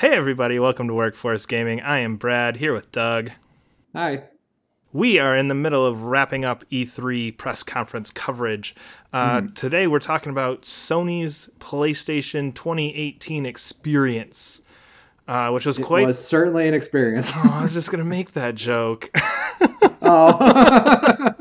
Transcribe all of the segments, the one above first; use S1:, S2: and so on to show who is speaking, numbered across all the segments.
S1: Hey, everybody, welcome to Workforce Gaming. I am Brad here with Doug.
S2: Hi.
S1: We are in the middle of wrapping up E3 press conference coverage. Uh, mm. Today, we're talking about Sony's PlayStation 2018 experience, uh, which was
S2: it
S1: quite.
S2: was certainly an experience.
S1: oh, I was just going to make that joke. oh.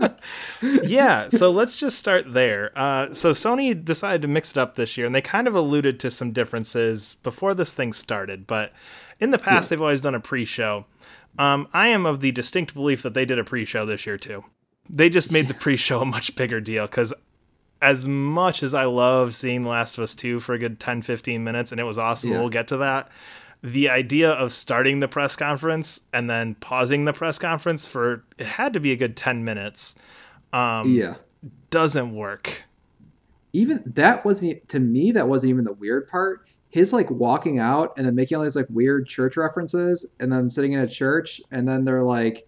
S1: yeah, so let's just start there. Uh, so Sony decided to mix it up this year, and they kind of alluded to some differences before this thing started. But in the past, yeah. they've always done a pre-show. Um, I am of the distinct belief that they did a pre-show this year too. They just made the pre-show a much bigger deal because as much as I love seeing The Last of Us 2 for a good 10, 15 minutes, and it was awesome, yeah. we'll get to that the idea of starting the press conference and then pausing the press conference for it had to be a good 10 minutes um yeah. doesn't work.
S2: Even that wasn't to me that wasn't even the weird part. His like walking out and then making all these like weird church references and then sitting in a church and then they're like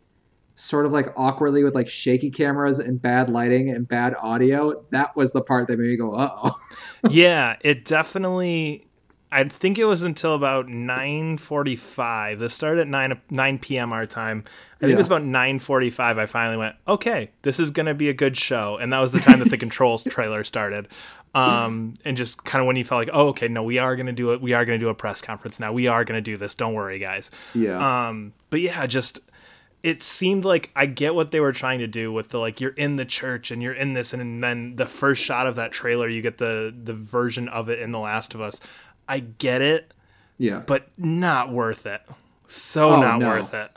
S2: sort of like awkwardly with like shaky cameras and bad lighting and bad audio that was the part that made me go uh-oh.
S1: Yeah it definitely I think it was until about 9:45. This started at 9 9 p.m. our time. I think yeah. it was about 9:45 I finally went, "Okay, this is going to be a good show." And that was the time that the Controls trailer started. Um, and just kind of when you felt like, "Oh, okay, no, we are going to do it. We are going to do a press conference now. We are going to do this. Don't worry, guys."
S2: Yeah.
S1: Um, but yeah, just it seemed like I get what they were trying to do with the like you're in the church and you're in this and then the first shot of that trailer you get the the version of it in The Last of Us. I get it.
S2: Yeah.
S1: But not worth it. So oh, not no. worth it.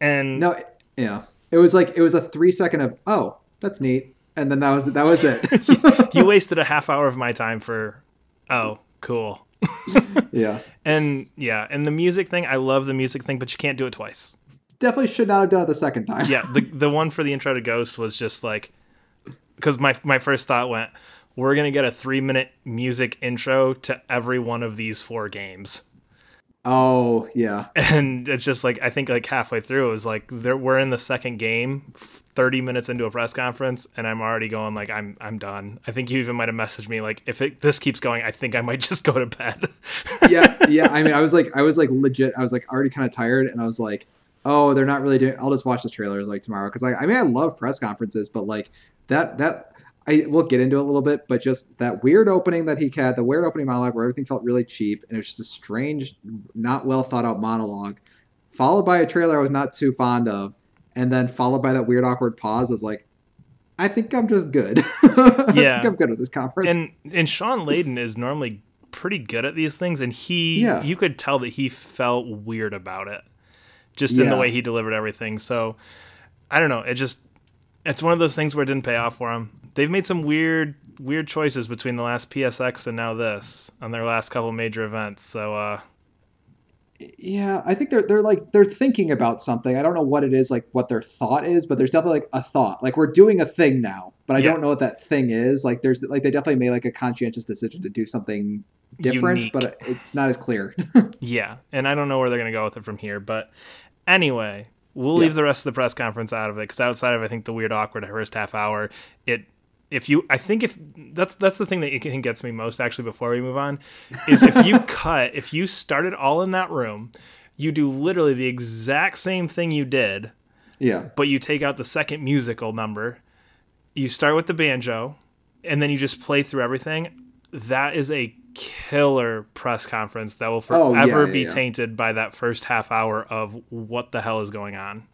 S1: And
S2: No, yeah. It was like it was a 3 second of, "Oh, that's neat." And then that was that was
S1: it. you wasted a half hour of my time for oh, cool.
S2: yeah.
S1: And yeah, and the music thing, I love the music thing, but you can't do it twice.
S2: Definitely should not have done it the second time.
S1: yeah, the the one for the intro to Ghost was just like because my my first thought went, we're going to get a three minute music intro to every one of these four games.
S2: Oh, yeah.
S1: And it's just like, I think like halfway through, it was like, we're in the second game, 30 minutes into a press conference, and I'm already going like, I'm, I'm done. I think you even might have messaged me like, if it, this keeps going, I think I might just go to bed.
S2: yeah. Yeah. I mean, I was like, I was like legit, I was like already kind of tired, and I was like, oh, they're not really doing, I'll just watch the trailers like tomorrow. Cause like, I mean, I love press conferences, but like that, that, I we'll get into it a little bit, but just that weird opening that he had, the weird opening monologue where everything felt really cheap and it was just a strange, not well thought out monologue, followed by a trailer I was not too fond of, and then followed by that weird awkward pause. I was like, I think I'm just good. yeah, I think I'm good with this conference.
S1: And and Shawn Layden is normally pretty good at these things, and he yeah. you could tell that he felt weird about it, just in yeah. the way he delivered everything. So I don't know. It just it's one of those things where it didn't pay off for him they've made some weird weird choices between the last PSX and now this on their last couple major events. So uh
S2: yeah, I think they're they're like they're thinking about something. I don't know what it is, like what their thought is, but there's definitely like a thought. Like we're doing a thing now, but I yeah. don't know what that thing is. Like there's like they definitely made like a conscientious decision to do something different, Unique. but it's not as clear.
S1: yeah, and I don't know where they're gonna go with it from here. But anyway, we'll yeah. leave the rest of the press conference out of it because outside of I think the weird awkward first half hour, it if you i think if that's that's the thing that gets me most actually before we move on is if you cut if you start it all in that room you do literally the exact same thing you did
S2: yeah.
S1: but you take out the second musical number. You start with the banjo and then you just play through everything. That is a killer press conference that will forever oh, yeah, yeah, be yeah. tainted by that first half hour of what the hell is going on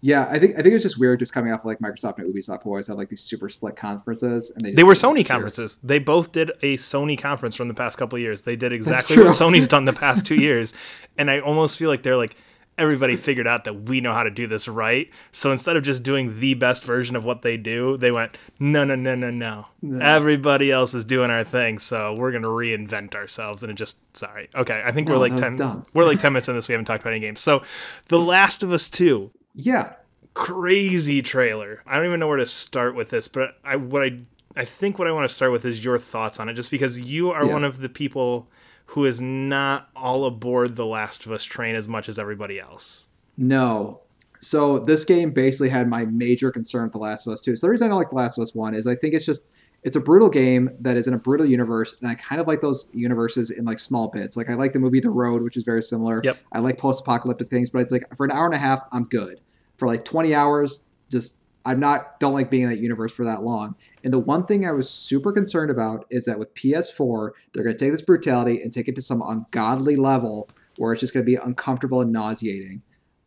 S2: yeah, I think I think it's just weird just coming off of like Microsoft and Ubisoft always have like these super slick conferences and
S1: they They were Sony conferences. They both did a Sony conference from the past couple years. They did exactly what Sony's done the past 2 years. And I almost feel like they're like everybody figured out that we know how to do this right. So instead of just doing the best version of what they do, they went, no, no, no, no, no. no. Everybody else is doing our thing, so we're gonna reinvent ourselves. And it just, sorry, okay. I think no, we're like ten, we're like ten minutes in this. We haven't talked about any games. So, The Last of Us Two
S2: yeah.
S1: Crazy trailer. I don't even know where to start with this, but I what I I think what I want to start with is your thoughts on it, just because you are yeah. one of the people who is not all aboard the Last of Us train as much as everybody else.
S2: No. So this game basically had my major concern with The Last of Us 2. So the reason I don't like The Last of Us 1 is I think it's just it's a brutal game that is in a brutal universe, and I kind of like those universes in like small bits. Like I like the movie The Road, which is very similar.
S1: Yep.
S2: I like post-apocalyptic things, but it's like for an hour and a half, I'm good. For like 20 hours, just I'm not don't like being in that universe for that long. And the one thing I was super concerned about is that with PS4, they're going to take this brutality and take it to some ungodly level where it's just going to be uncomfortable and nauseating.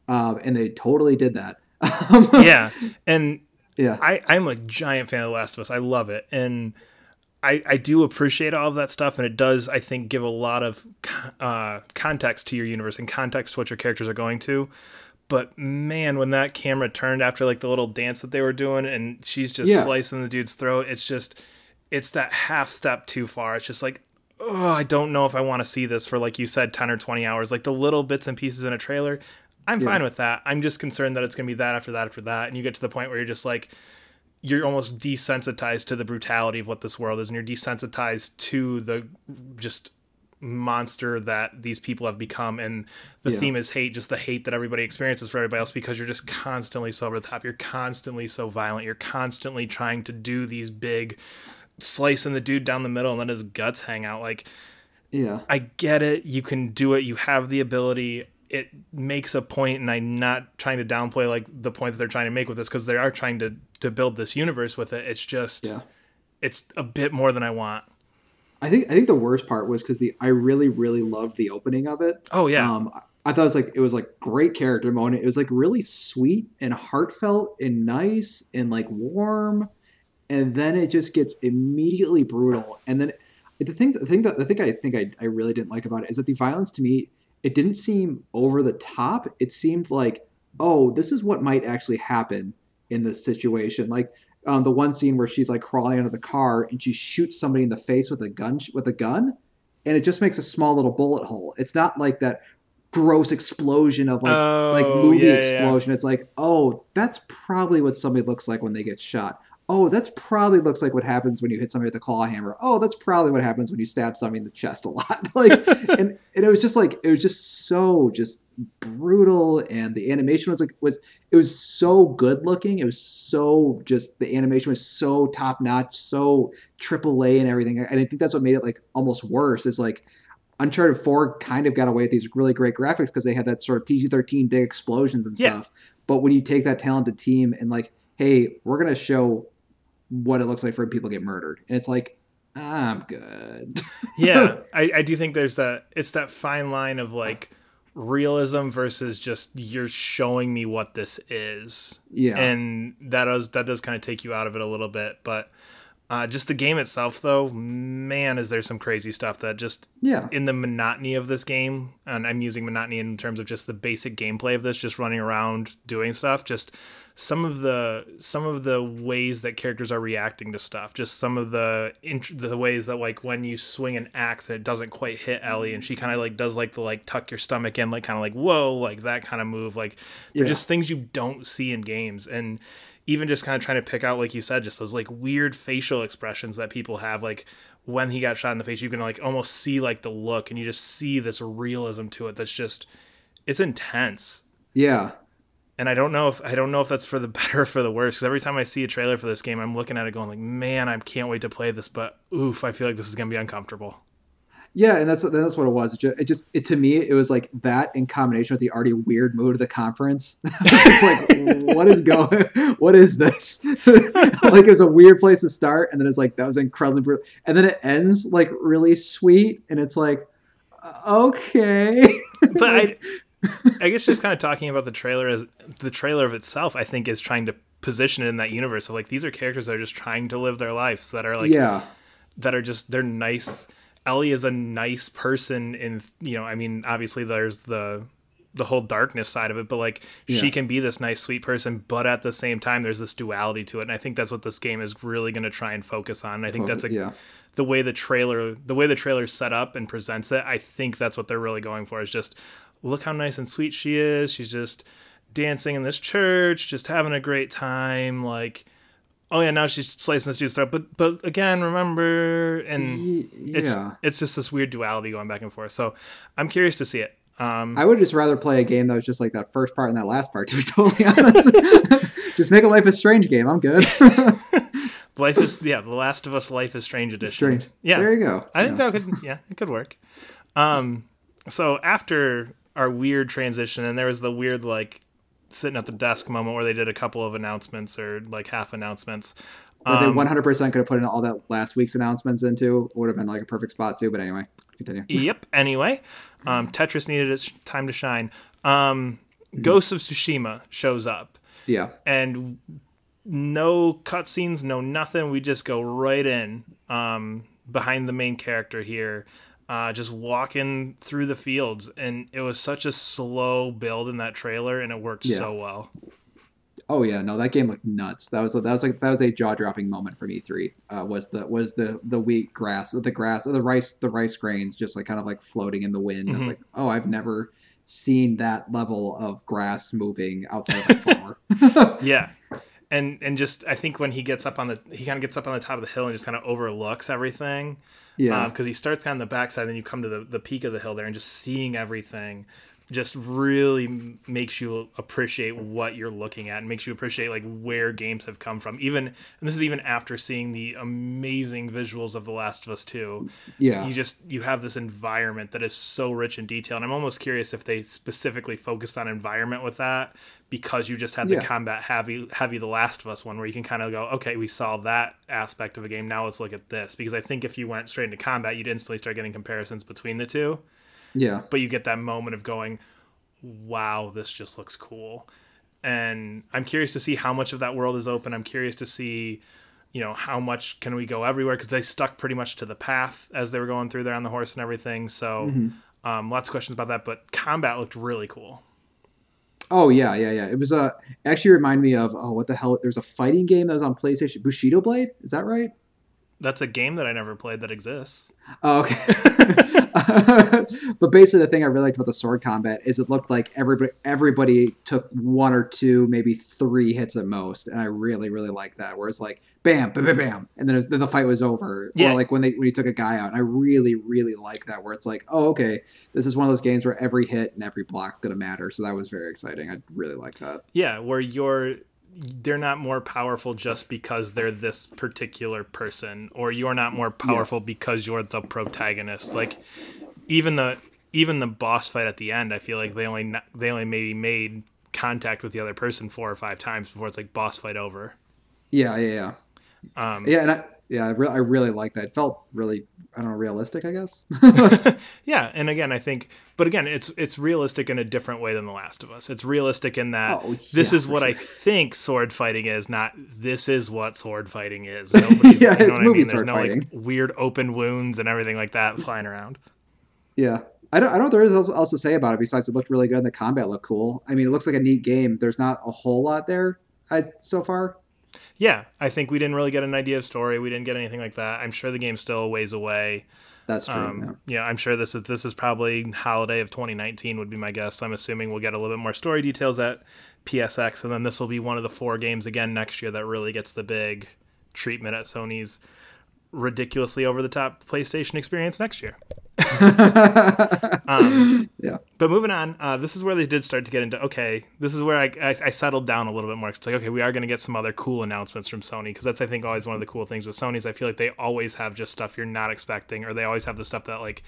S2: Um, and they totally did that.
S1: yeah, and
S2: yeah,
S1: I, I'm a giant fan of The Last of Us. I love it, and I, I do appreciate all of that stuff, and it does, I think, give a lot of uh, context to your universe and context to what your characters are going to. But man, when that camera turned after like the little dance that they were doing, and she's just
S2: Yeah.
S1: slicing the dude's throat, it's just, it's that half step too far. It's just like, oh, I don't know if I want to see this for like you said, ten or twenty hours. Like the little bits and pieces in a trailer, I'm fine with that. I'm just concerned that it's gonna be that after that after that, and you get to the point where you're just like, you're almost desensitized to the brutality of what this world is, and you're desensitized to the just monster that these people have become and the
S2: Yeah.
S1: theme is hate just the hate that everybody experiences for everybody else because you're just constantly so over the top you're constantly so violent you're constantly trying to do these big slicing the dude down the middle and let his guts hang out like
S2: yeah,
S1: I get it. You can do it. You have the ability. It makes a point, and I'm not trying to downplay like the point that they're trying to make with this because they are trying to to build this universe with it. It's just
S2: yeah.
S1: it's a bit more than I want.
S2: I think I think the worst part was because the I really really loved the opening of it.
S1: Oh yeah,
S2: Um, I thought it was like it was like great character moment. It was like really sweet and heartfelt and nice and like warm, and then it just gets immediately brutal. And then the thing, the thing that the thing I think I, I really didn't like about it is that the violence to me it didn't seem over the top. It seemed like oh this is what might actually happen in this situation. Like um, the one scene where she's like crawling under the car and she shoots somebody in the face with a gun with a gun, and it just makes a small little bullet hole. It's not like that gross explosion of like like
S1: Oh,
S2: movie
S1: yeah, yeah, yeah.
S2: explosion. It's like, oh, that's probably what somebody looks like when they get shot. Oh, that's probably looks like what happens when you hit somebody with a claw hammer. Oh, that's probably what happens when you stab somebody in the chest a lot. like, and, and it was just like it was just so just brutal, and the animation was like was it was so good looking. It was so just the animation was so top notch, so triple A and everything. And I think that's what made it like almost worse. Is like Uncharted 4 kind of got away with these really great graphics because they had that sort of PG 13 big explosions and
S1: Yeah.
S2: stuff. But when you take that talented team and like, hey, we're going to show what it looks like for people get murdered. And it's like, I'm good.
S1: yeah. I, I do think there's that. It's that fine line of like realism versus just you're showing me what this is.
S2: yeah.
S1: and that does that does kind of take you out of it a little bit but uh, just the game itself though man is there some crazy stuff that just
S2: yeah.
S1: in the monotony of this game and i'm using monotony in terms of just the basic gameplay of this just running around doing stuff just some of the some of the ways that characters are reacting to stuff just some of the int- the ways that like when you swing an axe and it doesn't quite hit ellie and she kind of like does like the like tuck your stomach in like kind of like whoa like that kind of move like they're
S2: Yeah.
S1: just things you don't see in games and even just kind of trying to pick out like you said just those like weird facial expressions that people have like when he got shot in the face you can like almost see like the look and you just see this realism to it that's just it's intense
S2: Yeah.
S1: And i don't know if i don't know if that's for the better or for the worse because every time i see a trailer for this game i'm looking at it going like man i can't wait to play this but oof i feel like this is going to be uncomfortable
S2: Yeah, and that's what that's what it was. It just, it just it to me it was like that in combination with the already weird mood of the conference. it's like what is going? What is this? like it was a weird place to start, and then it's like that was incredibly brutal, and then it ends like really sweet, and it's like okay.
S1: but I, I guess just kind of talking about the trailer as the trailer of itself, I think is trying to position it in that universe of like these are characters that are just trying to live their lives that are like
S2: yeah,
S1: that are just they're nice. Ellie is a nice person, in you know, I mean, obviously there's the the whole darkness side of it, but like
S2: Yeah.
S1: she can be this nice, sweet person, but at the same time, there's this duality to it, and I think that's what this game is really going to try and focus on. And I think that's a,
S2: yeah,
S1: the way the trailer the way the trailer set up and presents it i think that's what they're really going for is just look how nice and sweet she is she's just dancing in this church just having a great time like oh yeah now she's slicing this dude's throat but but again remember and
S2: Y-
S1: it's
S2: yeah.
S1: it's just this weird duality going back and forth so i'm curious to see it um
S2: I would just rather play a game that was just like that first part and that last part. To be totally honest, just make a Life is Strange game. I'm good.
S1: Life is yeah, The Last of Us Life is Strange edition.
S2: Strange.
S1: Yeah.
S2: There you go.
S1: I think that could yeah, it could work. Um so after our weird transition and there was the weird like sitting at the desk moment where they did a couple of announcements or like half announcements.
S2: They
S1: Um,
S2: 100% could have put in all that last week's announcements into would have been like a perfect spot too. But anyway, continue.
S1: Yep. Anyway, um, Tetris needed its time to shine. Um, Ghost of Tsushima shows up,
S2: Yeah.
S1: and no cutscenes, no nothing. We just go right in um, behind the main character here, uh, just walking through the fields, and it was such a slow build in that trailer, and it worked
S2: Yeah.
S1: so well.
S2: Oh yeah, no, that game looked nuts. That was that was like that was a jaw dropping moment from E3. Uh, was the was the the wheat grass, the grass, the rice, the rice grains just like kind of like floating in the wind. It's
S1: Mhm.
S2: like, oh, I've never seen that level of grass moving outside of a farmer.
S1: Yeah. And and just I think when he gets up on the he kind of gets up on the top of the hill and just kind of overlooks everything.
S2: Yeah, um,
S1: because he starts kind of the backside, and then you come to the, the peak of the hill there, and just seeing everything just really makes you appreciate what you're looking at, and makes you appreciate like where games have come from. Even and this is even after seeing the amazing visuals of The Last of Us Two.
S2: yeah,
S1: You just you have this environment that is so rich in detail, and I'm almost curious if they specifically focused on environment with that because you just had the
S2: Yeah.
S1: combat heavy heavy The Last of Us one where you can kind of go, okay, we saw that aspect of a game. Now let's look at this because I think if you went straight into combat, you'd instantly start getting comparisons between the two.
S2: Yeah,
S1: But you get that moment of going, wow, this just looks cool. And I'm curious to see how much of that world is open. I'm curious to see, you know, how much can we go everywhere because they stuck pretty much to the path as they were going through there on the horse and everything. So um, lots of questions about that. But combat looked really cool.
S2: Oh yeah, yeah, yeah. It was uh, actually reminded me of oh what the hell? There's a fighting game that was on PlayStation, Bushido Blade. Is that right?
S1: That's a game that I never played that exists.
S2: Oh, okay. but basically, the thing I really liked about the sword combat is it looked like everybody everybody took one or two, maybe three hits at most, and I really really like that. Where it's like bam, bam, bam, bam, and then, then the fight was over.
S1: Yeah.
S2: Or like when they when he took a guy out, and I really really like that. Where it's like, oh okay, this is one of those games where every hit and every block gonna matter. So that was very exciting. I really like that.
S1: Yeah, where you're they're not more powerful just because they're this particular person or you're not more powerful because you're the protagonist. Like even the even the boss fight at the end, I feel like they only they only maybe made contact with the other person four or five times before it's like boss fight over.
S2: Yeah, yeah, yeah,
S1: Um,
S2: yeah, and I yeah, I, re- I really like that. It felt really I don't know realistic, I guess.
S1: yeah, and again, I think, but again, it's it's realistic in a different way than The Last of Us. It's realistic in that
S2: Oh,
S1: this is what I think sword fighting is, not this is what sword fighting is. Nobody,
S2: Yeah,
S1: you know
S2: it's
S1: what I
S2: movie
S1: mean? There's
S2: sword
S1: no
S2: fighting.
S1: like weird open wounds and everything like that flying around.
S2: Yeah. I don't, I don't know if there is else- else to say about it besides it looked really good and the combat looked cool. I mean, it looks like a neat game. There's not a whole lot there I, so far.
S1: Yeah, I think we didn't really get an idea of story. We didn't get anything like that. I'm sure the game's still a ways away.
S2: That's true.
S1: Um, yeah. I'm sure this is this is probably holiday of 2019 would be my guess. So I'm assuming we'll get a little bit more story details at PSX, and then this will be one of the four games again next year that really gets the big treatment at Sony's ridiculously over the top PlayStation experience next year.
S2: Yeah.
S1: Um,
S2: yeah.
S1: But moving on, uh, this is where they did start to get into okay. This is where I, I, I settled down a little bit more. It's like okay, we are going to get some other cool announcements from Sony because that's I think always one of the cool things with Sony's. I feel like they always have just stuff you're not expecting, or they always have the stuff that like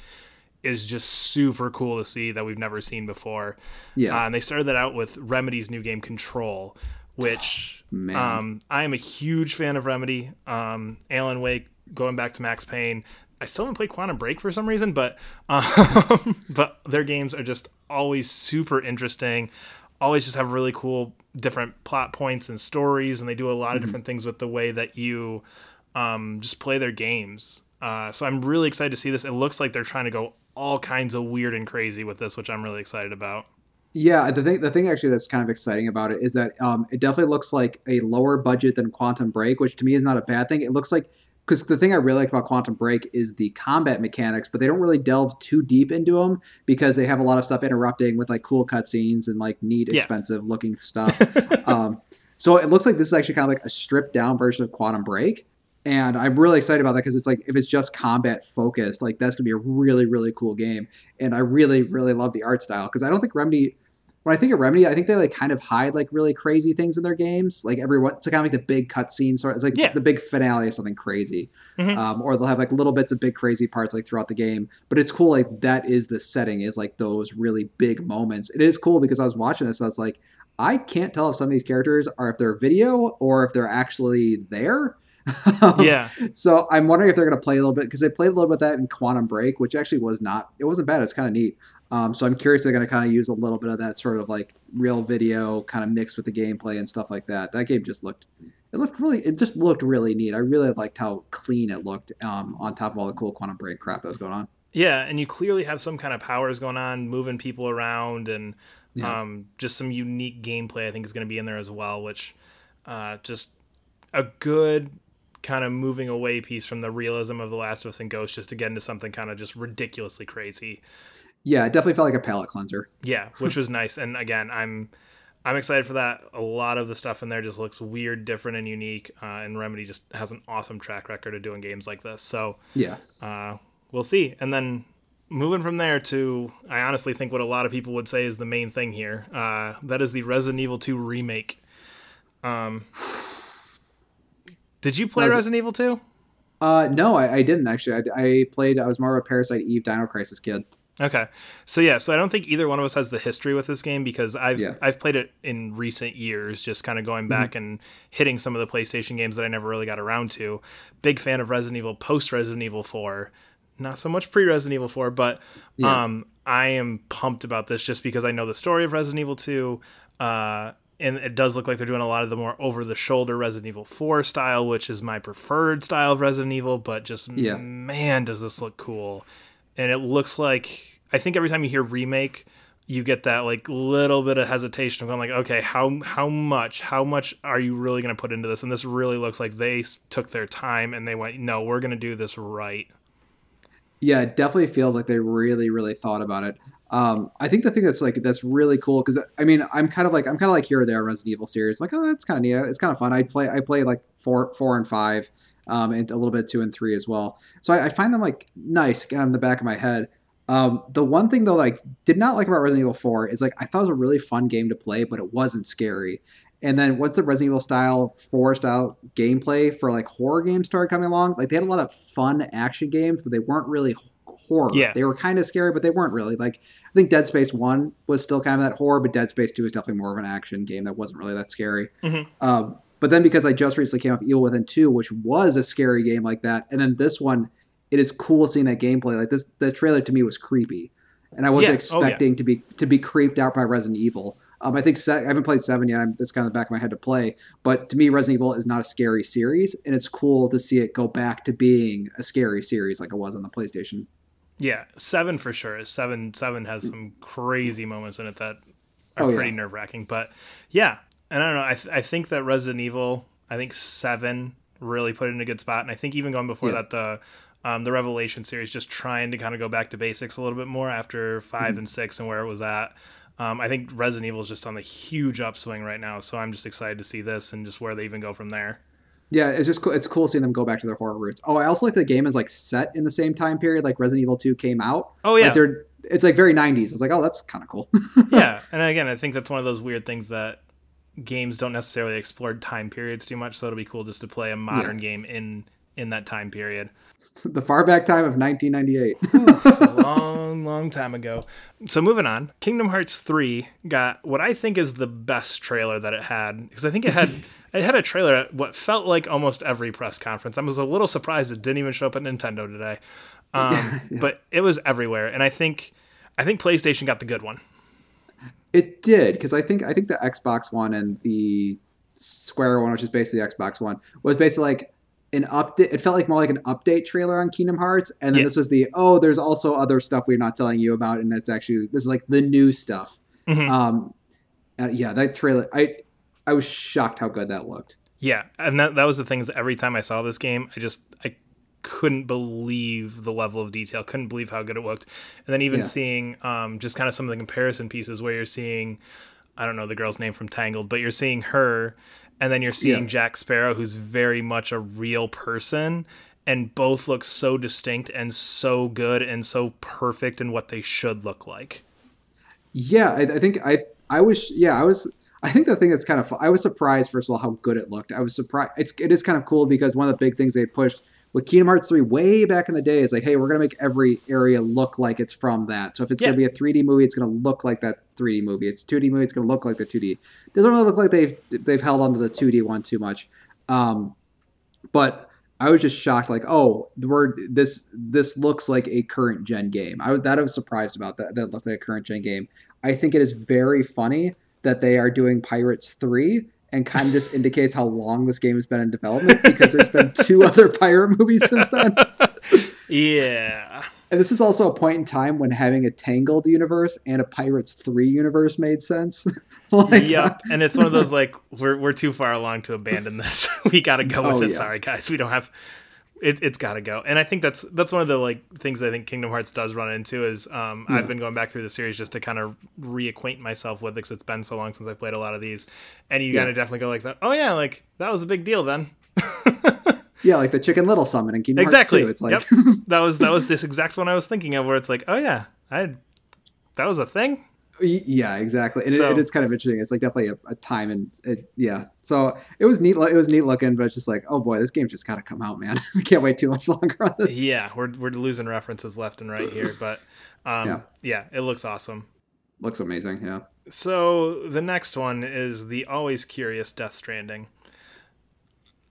S1: is just super cool to see that we've never seen before.
S2: Yeah.
S1: Uh, and they started that out with Remedy's new game Control, which
S2: Man.
S1: um, I am a huge fan of Remedy. Um, Alan Wake, going back to Max Payne. I still haven't played Quantum Break for some reason, but um, but their games are just always super interesting. Always just have really cool different plot points and stories, and they do a lot of different things with the way that you um, just play their games. Uh, so I'm really excited to see this. It looks like they're trying to go all kinds of weird and crazy with this, which I'm really excited about.
S2: Yeah, the thing the thing actually that's kind of exciting about it is that um, it definitely looks like a lower budget than Quantum Break, which to me is not a bad thing. It looks like because the thing I really like about Quantum Break is the combat mechanics, but they don't really delve too deep into them because they have a lot of stuff interrupting with like cool cutscenes and like neat,
S1: Yeah.
S2: expensive looking stuff. um, so it looks like this is actually kind of like a stripped down version of Quantum Break. And I'm really excited about that because it's like if it's just combat focused, like that's gonna be a really really cool game. And I really really love the art style because I don't think Remedy when I think of Remedy, I think they like kind of hide like really crazy things in their games. Like every it's kind of like the big cutscene, so it's like
S1: Yeah.
S2: the big finale of something crazy,
S1: Mhm.
S2: um, or they'll have like little bits of big crazy parts like throughout the game. But it's cool, like that is the setting is like those really big moments. It is cool because I was watching this, I was like, I can't tell if some of these characters are if they're video or if they're actually there. Um,
S1: yeah,
S2: so I'm wondering if they're going to play a little bit because they played a little bit of that in Quantum Break, which actually was not. It wasn't bad. It's kind of neat. Um, so I'm curious they're going to kind of use a little bit of that sort of like real video kind of mixed with the gameplay and stuff like that. That game just looked. It looked really. It just looked really neat. I really liked how clean it looked. Um, on top of all the cool Quantum Break crap that was going on.
S1: yeah, and you clearly have some kind of powers going on, moving people around, and
S2: Yeah.
S1: um, just some unique gameplay. I think is going to be in there as well, which uh, just a good kind of moving away piece from the realism of The Last of Us and Ghost, just to get into something kind of just ridiculously crazy.
S2: Yeah, it definitely felt like a palate cleanser.
S1: Yeah, which was nice. And again, I'm I'm excited for that. A lot of the stuff in there just looks weird, different, and unique. Uh, and Remedy just has an awesome track record of doing games like this. So
S2: Yeah.
S1: uh, we'll see. And then moving from there to, I honestly think what a lot of people would say is the main thing here. Uh, that is the Resident Evil 2 remake. Um, did you play Resident Evil 2?
S2: Uh, no, I, I didn't actually. I, I played. I was more of a Parasite Eve Dino Crisis kid.
S1: Okay, so yeah, so I don't think either one of us has the history with this game because I've
S2: Yeah.
S1: I've played it in recent years, just kind of going back and hitting some of the PlayStation games that I never really got around to. Big fan of Resident Evil post Resident Evil Four, not so much pre Resident Evil Four, but
S2: Yeah.
S1: um, I am pumped about this just because I know the story of Resident Evil Two. Uh, and it does look like they're doing a lot of the more over the shoulder Resident Evil 4 style, which is my preferred style of Resident Evil, but just
S2: Yeah.
S1: man, does this look cool. And it looks like I think every time you hear remake, you get that like little bit of hesitation of going like, okay, how how much how much are you really going to put into this? And this really looks like they took their time and they went, no, we're going to do this right.
S2: Yeah, it definitely feels like they really, really thought about it. Um, I think the thing that's like that's really cool because I mean I'm kind of like I'm kind of like here or there Resident Evil series like oh that's kind of neat it's kind of fun I play I play like four four and five um, and a little bit two and three as well so I, I find them like nice kind of in the back of my head um, the one thing though like did not like about Resident Evil 4 is like I thought it was a really fun game to play but it wasn't scary and then once the Resident Evil style 4 style gameplay for like horror games started coming along like they had a lot of fun action games but they weren't really horror
S1: Yeah.
S2: they were kind of scary but they weren't really like I think Dead Space One was still kind of that horror, but Dead Space Two is definitely more of an action game that wasn't really that scary.
S1: Mhm.
S2: Um, but then because I just recently came off Evil Within Two, which was a scary game like that, and then this one, it is cool seeing that gameplay. Like this, the trailer to me was creepy, and I wasn't
S1: Yeah. Oh, yeah.
S2: expecting to be to be creeped out by Resident Evil. Um, I think se- I haven't played seven yet. I'm, that's kind of the back of my head to play. But to me, Resident Evil is not a scary series, and it's cool to see it go back to being a scary series like it was on the PlayStation.
S1: Yeah, 7 for sure. 7 7 has some crazy moments in it that are
S2: Oh, yeah.
S1: pretty nerve-wracking, but yeah. And I don't know, I th- I think that Resident Evil, I think 7 really put it in a good spot and I think even going before
S2: Yeah.
S1: that the um, the Revelation series just trying to kind of go back to basics a little bit more after 5
S2: Mm-hmm.
S1: and 6 and where it was at. Um, I think Resident Evil is just on the huge upswing right now, so I'm just excited to see this and just where they even go from there.
S2: Yeah, it's just cool. It's cool seeing them go back to their horror roots. Oh, I also like the game is like set in the same time period like Resident Evil 2 came out.
S1: Oh yeah.
S2: Like they're it's like very 90s. It's like, oh, that's kind of cool.
S1: yeah, and again, I think that's one of those weird things that games don't necessarily explore time periods too much. So it'll be cool just to play a modern game in in that time period.
S2: the far back time of 1998.
S1: long, long time ago. So moving on, Kingdom Hearts three got what I think is the best trailer that it had because I think it had it had a trailer at what felt like almost every press conference. I was a little surprised it didn't even show up at Nintendo today, um, but it was everywhere, and I think I think PlayStation got the good one.
S2: it did because I think I think the Xbox one and the Square one, which is basically the Xbox one, was basically like an update. It felt like more like an update trailer on Kingdom Hearts, and then
S1: Yeah.
S2: this was the oh, there's also other stuff we're not telling you about, and it's actually this is like the new stuff.
S1: Mhm.
S2: Um, uh, yeah, that trailer, I I was shocked how good that looked.
S1: Yeah, and that that was the thing is every time I saw this game, I just I couldn't believe the level of detail, couldn't believe how good it looked. And then even
S2: Yeah.
S1: seeing um just kind of some of the comparison pieces where you're seeing I don't know the girl's name from Tangled, but you're seeing her and then you're seeing
S2: Yeah.
S1: Jack Sparrow who's very much a real person and both look so distinct and so good and so perfect in what they should look like.
S2: Yeah, I, I think I I was yeah, I was I think the thing that's kind of I was surprised first of all how good it looked. I was surprised. It's it is kind of cool because one of the big things they pushed with Kingdom Hearts 3 way back in the day is like, hey, we're gonna make every area look like it's from that. So if it's
S1: Yeah.
S2: gonna be a 3D movie, it's gonna look like that 3D movie. It's a 2D movie, it's gonna look like the 2D. It doesn't really look like they've they've held onto the 2D one too much. Um, but I was just shocked, like, oh, the word this this looks like a current gen game. I was that I was surprised about that. That looks like a current gen game. I think it is very funny that they are doing Pirates three and kind of just indicates how long this game has been in development because there's been two other pirate movies since then.
S1: yeah.
S2: And this is also a point in time when having a Tangled universe and a Pirates 3 universe made sense. like,
S1: yep. And it's one of those like we're we're too far along to abandon this. we got to go oh, with
S2: Oh,
S1: it.
S2: yeah.
S1: Sorry guys, we don't have it, it's got to go. And I think that's that's one of the like things I think Kingdom Hearts does run into is um, I've been going back through the series just to kind of reacquaint myself with it because it's been so long since I played a lot of these, and you
S2: Yeah.
S1: got to definitely go like that. Oh yeah, like that was a big deal then.
S2: Yeah, like the Chicken Little summon in Kingdom
S1: exactly.
S2: Hearts 2. It's like,
S1: yep. that was that was this exact one I was thinking of where it's like, oh yeah, I that was a thing.
S2: Yeah, exactly. And
S1: So-
S2: it, it is kind of interesting. It's like definitely a, a time and it, yeah. So it was neat. It was neat looking, but it's just like, oh boy, this game just got to come out, man. we can't wait too much longer on this.
S1: Yeah, we're we're losing references left and right here, but um,
S2: Yeah.
S1: yeah, it looks awesome.
S2: Looks amazing. Yeah.
S1: So the next one is the always curious Death Stranding.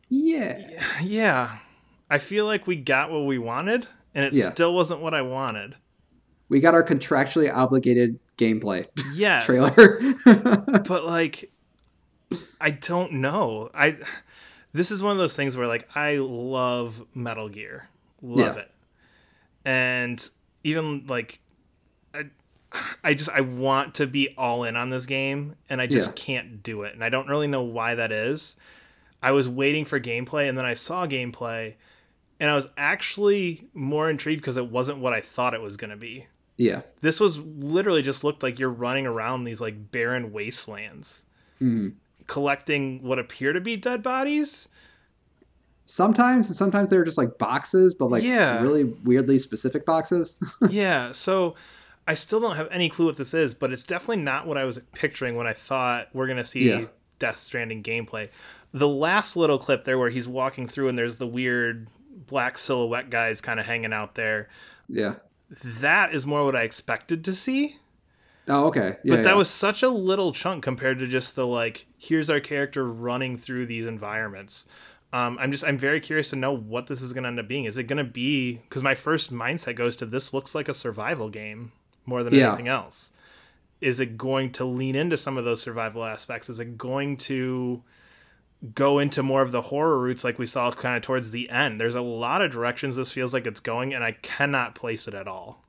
S2: Yeah.
S1: Yeah, I feel like we got what we wanted, and it
S2: Yeah.
S1: still wasn't what I wanted.
S2: We got our contractually obligated gameplay
S1: Yes,
S2: trailer.
S1: but like, I don't know. I this is one of those things where like I love Metal Gear, love
S2: Yeah.
S1: it, and even like. I, I just I want to be all in on this game and I just
S2: Yeah.
S1: can't do it and I don't really know why that is. I was waiting for gameplay and then I saw gameplay and I was actually more intrigued because it wasn't what I thought it was going to be.
S2: yeah.
S1: This was literally just looked like you're running around these like barren wastelands
S2: Mhm.
S1: Collecting what appear to be dead bodies.
S2: Sometimes, and sometimes they're just like boxes, but like
S1: Yeah.
S2: really weirdly specific boxes.
S1: yeah, so I still don't have any clue what this is, but it's definitely not what I was picturing when I thought we're gonna see
S2: Yeah.
S1: Death Stranding gameplay. The last little clip there where he's walking through and there's the weird black silhouette guys kind of hanging out there.
S2: yeah.
S1: That is more what I expected to see.
S2: Oh, okay. Yeah.
S1: but that was such a little chunk compared to just the like here's our character running through these environments um, i'm just i'm very curious to know what this is going to end up being is it going to be because my first mindset goes to this looks like a survival game more than
S2: Yeah.
S1: anything else is it going to lean into some of those survival aspects is it going to go into more of the horror roots like we saw kind of towards the end there's a lot of directions this feels like it's going and i cannot place it at all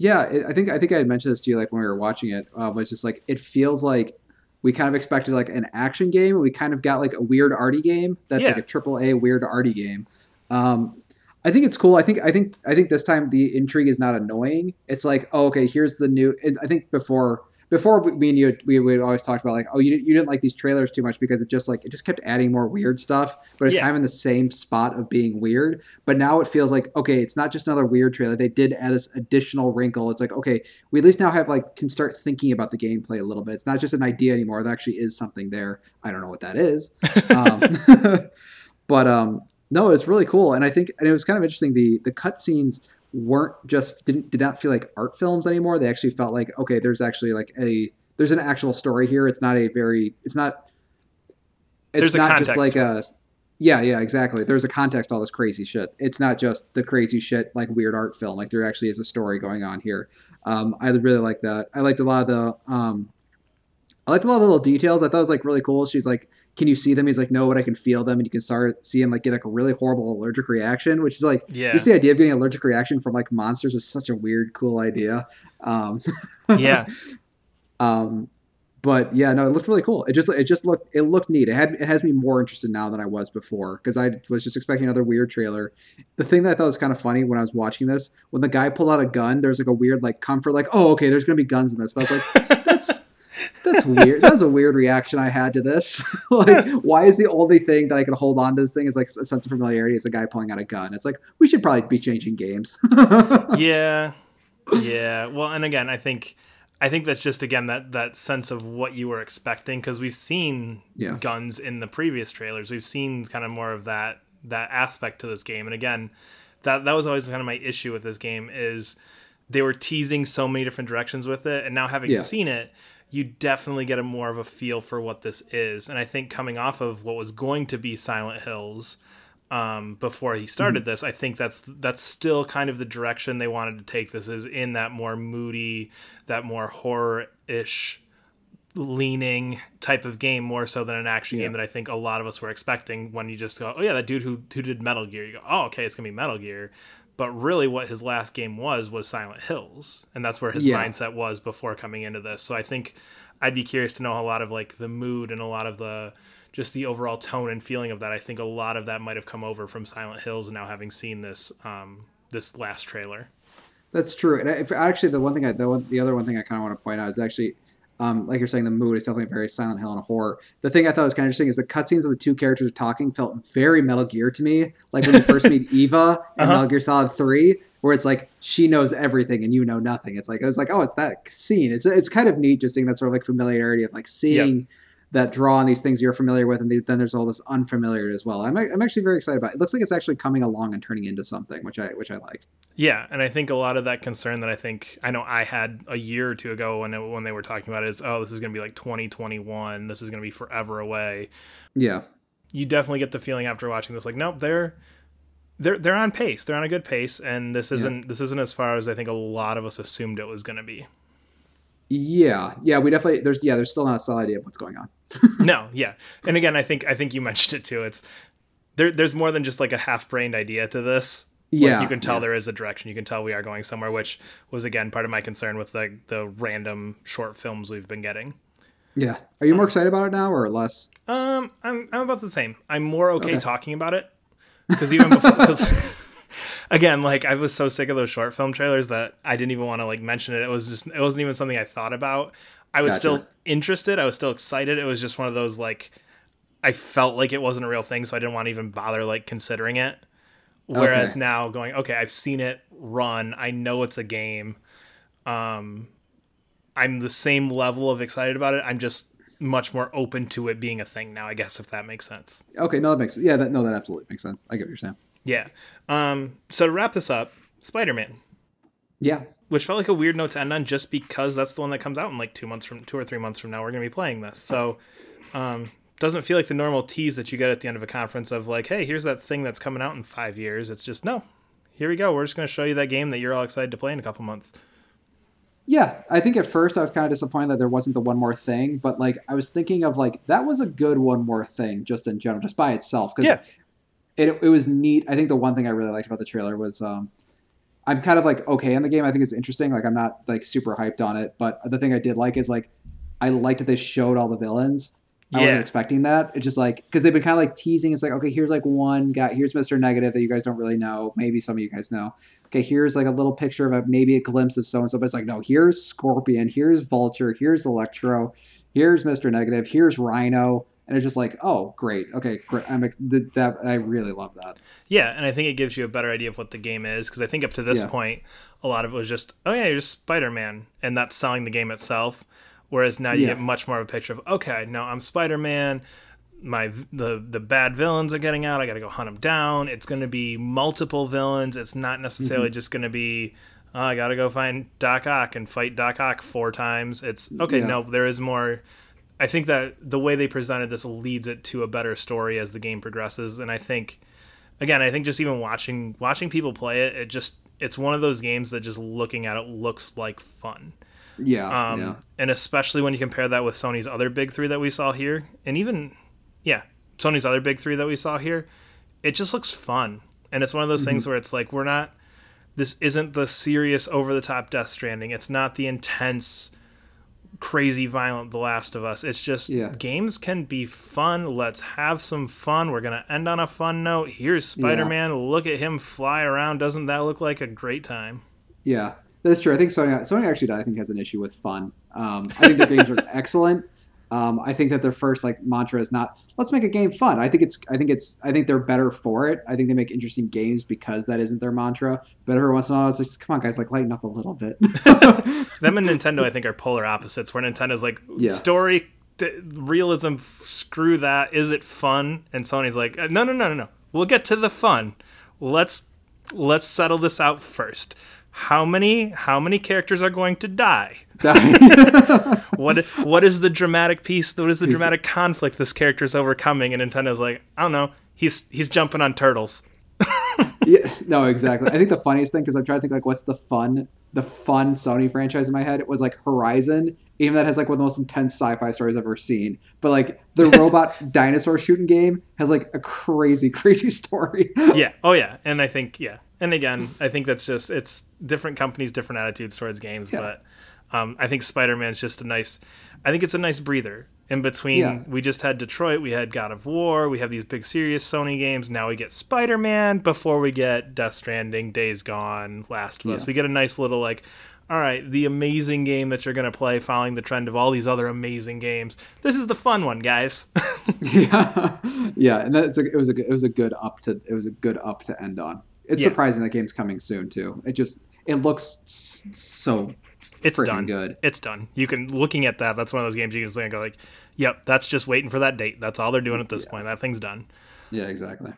S2: Yeah, it, I think I think I had mentioned this to you like when we were watching it. Uh, was just like it feels like we kind of expected like an action game, and we kind of got like a weird arty game that's
S1: Yeah.
S2: like a triple A weird arty game. Um, I think it's cool. I think I think I think this time the intrigue is not annoying. It's like oh okay, here's the new. I think before before me and you we we always talked about like oh you, you didn't like these trailers too much because it just like it just kept adding more weird stuff, but it's
S1: Yeah.
S2: kind of in the same spot of being weird. But now it feels like okay, it's not just another weird trailer. They did add this additional wrinkle. It's like okay, we at least now have like can start thinking about the gameplay a little bit. It's not just an idea anymore. There actually is something there. I don't know what that is, um, but um, no, it's really cool. And I think and it was kind of interesting. The the cutscenes weren't just didn't did not feel like art films anymore. They actually felt like okay, there's actually like a there's an actual story here. It's not a very it's not it's
S1: There's
S2: not just like a yeah yeah exactly. There's a context to all this crazy shit. It's not just the crazy shit like weird art film. Like there actually is a story going on here. Um, I really like that. I liked a lot of the um, I liked a lot of the little details. I thought it was like really cool. She's like, "Can you see them?" He's like, "No, but I can feel them." And you can start see him like get like a really horrible allergic reaction, which is like
S1: yeah
S2: just the idea of getting allergic reaction from like monsters is such a weird, cool idea. Um,
S1: yeah
S2: um, but yeah, no, it looked really cool. It just it just looked it looked neat. It had it has me more interested now than I was before because I was just expecting another weird trailer. The thing that I thought was kind of funny when I was watching this, when the guy pulled out a gun, there's like a weird like comfort, like oh okay, there's gonna be guns in this. But I was like, that's that's weird. That was a weird reaction I had to this. like, why is the only thing that I can hold on to this thing is like a sense of familiarity is a guy pulling out a gun? It's like we should probably be changing games.
S1: yeah yeah well and again i think I think that's just again that that sense of what you were expecting because we've seen
S2: Yeah.
S1: guns in the previous trailers. We've seen kind of more of that that aspect to this game, and again, that that was always kind of my issue with this game is they were teasing so many different directions with it, and now having
S2: Yeah.
S1: seen it, you definitely get a more of a feel for what this is. And I think coming off of what was going to be Silent Hills um, before he started this, I think that's that's still kind of the direction they wanted to take this is in that more moody, that more horror ish leaning type of game more so than an action
S2: Yeah.
S1: game that I think a lot of us were expecting when you just go, oh yeah, that dude who who did Metal Gear. You go, oh okay, it's gonna be Metal Gear. But really, what his last game was was Silent Hills, and that's where his
S2: Yeah.
S1: mindset was before coming into this. So I think I'd be curious to know a lot of like the mood and a lot of the just the overall tone and feeling of that. I think a lot of that might have come over from Silent Hills and now having seen this um, this last trailer.
S2: That's true. And if, actually, the one thing I the, one, the other one thing I kind of want to point out is actually, um, like you're saying, the mood is definitely very Silent Hill and horror. The thing I thought was kind of interesting is the cutscenes of the two characters talking felt very Metal Gear to me. Like when you first meet Eva in
S1: Uh-huh.
S2: Metal Gear Solid Three, where it's like she knows everything and you know nothing. It's like I was like, oh, it's that scene. It's it's kind of neat just seeing that sort of like familiarity of like seeing. That draw on these things you're familiar with, and then there's all this unfamiliar as well. I'm, I'm actually very excited about it. It looks like it's actually coming along and turning into something, which I which I like.
S1: Yeah, and I think a lot of that concern that I think I know I had a year or two ago when it, when they were talking about it is, oh, this is going to be like 2021. This is going to be forever away.
S2: Yeah,
S1: You definitely get the feeling after watching this, like, nope, they're they're they're on pace. They're on a good pace, and this isn't this isn't as far as I think a lot of us assumed it was going to be.
S2: Yeah, yeah, we definitely there's yeah there's still not a solid idea of what's going on.
S1: no, yeah, and again, I think I think you mentioned it too. It's there. There's more than just like a half-brained idea to this. Like,
S2: Yeah,
S1: you can tell
S2: yeah.
S1: there is a direction. You can tell we are going somewhere, which was again part of my concern with the the random short films we've been getting.
S2: Yeah, are you more excited about it now or less?
S1: Um, I'm I'm about the same. I'm more okay,
S2: Okay.
S1: talking about it because even before, again, like I was so sick of those short film trailers that I didn't even want to like mention it. It was just it wasn't even something I thought about. I was
S2: Gotcha.
S1: still interested. I was still excited. It was just one of those like I felt like it wasn't a real thing, so I didn't want to even bother like considering it. Whereas
S2: Okay.
S1: now going, okay, I've seen it run. I know it's a game. Um, I'm the same level of excited about it. I'm just much more open to it being a thing now. I guess if that makes sense.
S2: Okay, no, that makes yeah, that no, that absolutely makes sense. I get what you're saying.
S1: Yeah. Um, so to wrap this up, Spider Man,
S2: Yeah,
S1: which felt like a weird note to end on, just because that's the one that comes out in like two months from two or three months from now. We're gonna be playing this, so um, doesn't feel like the normal tease that you get at the end of a conference of like, hey, here's that thing that's coming out in five years. It's just no. Here we go. We're just gonna show you that game that you're all excited to play in a couple months.
S2: yeah. I think at first I was kind of disappointed that there wasn't the one more thing, but like I was thinking of like that was a good one more thing just in general, just by itself. Because
S1: Yeah.
S2: It, it was neat. I think the one thing I really liked about the trailer was um, I'm kind of like okay in the game. I think it's interesting. Like I'm not like super hyped on it, but the thing I did like is like I liked that they showed all the villains. I
S1: Yeah.
S2: wasn't expecting that. It's just like because they've been kind of like teasing. It's like okay, here's like one guy. Here's Mister Negative that you guys don't really know. Maybe some of you guys know. Okay, here's like a little picture of a maybe a glimpse of so and so. But it's like no, here's Scorpion. Here's Vulture. Here's Electro. Here's Mister Negative. Here's Rhino. And it's just like, oh, great. Okay, great. I'm ex- th- that I really love that.
S1: Yeah, and I think it gives you a better idea of what the game is because I think up to this
S2: Yeah.
S1: point, a lot of it was just, oh yeah, you're just Spider Man, and that's selling the game itself. Whereas now you
S2: Yeah.
S1: get much more of a picture of, okay, no, I'm Spider Man. My the the bad villains are getting out. I got to go hunt them down. It's going to be multiple villains. It's not necessarily
S2: Mm-hmm.
S1: just going to be. Oh, I got to go find Doc Ock and fight Doc Ock four times. It's okay.
S2: Yeah.
S1: No, there is more. I think that the way they presented this leads it to a better story as the game progresses, and I think again, I think just even watching watching people play it, it just it's one of those games that just looking at it looks like fun.
S2: Yeah,
S1: Um,
S2: yeah,
S1: And especially when you compare that with Sony's other big three that we saw here, and even yeah, Sony's other big three that we saw here, it just looks fun. And it's one of those things
S2: Mm-hmm.
S1: where it's like we're not. This isn't the serious, over the top Death Stranding. It's not the intense, crazy, violent The Last of Us. It's just
S2: Yeah.
S1: games can be fun. Let's have some fun. We're gonna end on a fun note. Here's Spider Man. Look at him fly around. Doesn't that look like a great time?
S2: yeah. That's true. I think Sony Sony actually I think has an issue with fun. Um, I think their games are excellent, Um, I think that their first like mantra is not let's make a game fun. I think it's I think it's I think they're better for it. I think they make interesting games because that isn't their mantra. But every once in a while, it's like come on guys, like lighten up a little bit.
S1: Them and Nintendo, I think, are polar opposites. Where Nintendo's like
S2: Yeah.
S1: story, th- realism, screw that. Is it fun? And Sony's like, no, no, no, no, no. We'll get to the fun. Let's let's settle this out first. How many how many characters are going to die? What what is the dramatic piece? What is the dramatic conflict this character is overcoming? And Nintendo's like, I don't know. He's he's jumping on turtles.
S2: yeah, no, exactly. I think the funniest thing because I'm trying to think like what's the fun the fun Sony franchise in my head. It was like Horizon, even that has like one of the most intense sci-fi stories I've ever seen. But like the robot dinosaur shooting game has like a crazy, crazy story.
S1: yeah. Oh yeah. And I think yeah. And again, I think that's just it's different companies, different attitudes towards games.
S2: Yeah.
S1: But um, I think Spider Man's just a nice. I think it's a nice breather in between.
S2: Yeah.
S1: We just had Detroit, we had God of War, we have these big serious Sony games. Now we get Spider Man before we get Death Stranding, Days Gone, Last of Us.
S2: Yeah.
S1: We get a nice little like. All right, the amazing game that you're going to play following the trend of all these other amazing games. This is the fun one, guys.
S2: yeah, yeah, and that's a, it was a good- it was a good up to it was a good up to end on. It's
S1: Yeah.
S2: surprising that game's coming soon too. It just it looks so
S1: it's done.
S2: good.
S1: It's done. You can looking at that. That's one of those games you can think like, yep, that's just waiting for that date. That's all they're doing at this point. That thing's done.
S2: Yeah, exactly.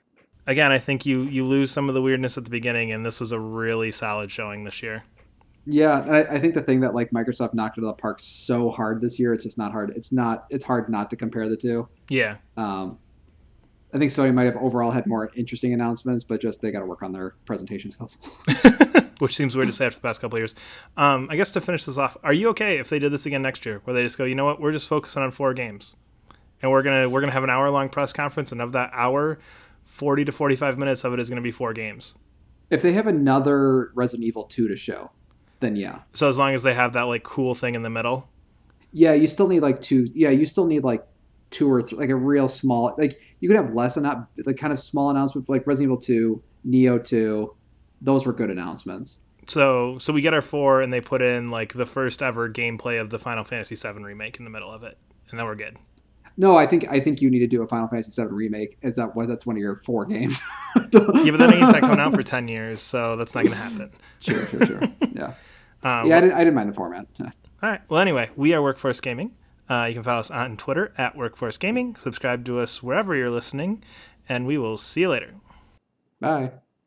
S1: Again, I think you you lose some of the weirdness at the beginning, and this was a really solid showing this year.
S2: Yeah, I, I think the thing that like Microsoft knocked it out of the park so hard this year, it's just not hard. It's not. It's hard not to compare the two.
S1: Yeah,
S2: Um, I think Sony might have overall had more interesting announcements, but just they got to work on their presentation skills.
S1: which seems weird to say after the past couple of years. Um, I guess to finish this off, are you okay if they did this again next year, where they just go, you know what, we're just focusing on four games, and we're gonna we're gonna have an hour long press conference, and of that hour, forty to forty five minutes of it is gonna be four games.
S2: if they have another Resident Evil two to show, then yeah,
S1: So as long as they have that like cool thing in the middle,
S2: yeah, you still need like two. Yeah, you still need like two or three, like a real small. Like you could have less and not like kind of small announcements, like Resident Evil two, Nioh two. Those were good announcements.
S1: So so we get our four, and they put in like the first ever gameplay of the Final Fantasy VII remake in the middle of it, and then we're good.
S2: No, I think I think you need to do a Final Fantasy VII remake. Is that what? That's one of your four games.
S1: Yeah, but that not coming out for ten years, so that's not gonna happen.
S2: Sure, sure, sure. Yeah,
S1: Um,
S2: yeah. I didn't, I didn't mind the format.
S1: All right. Well, anyway, we are Workforce Gaming. Uh, you can follow us on Twitter at Workforce Gaming. Subscribe to us wherever you're listening, and we will see you later.
S2: Bye.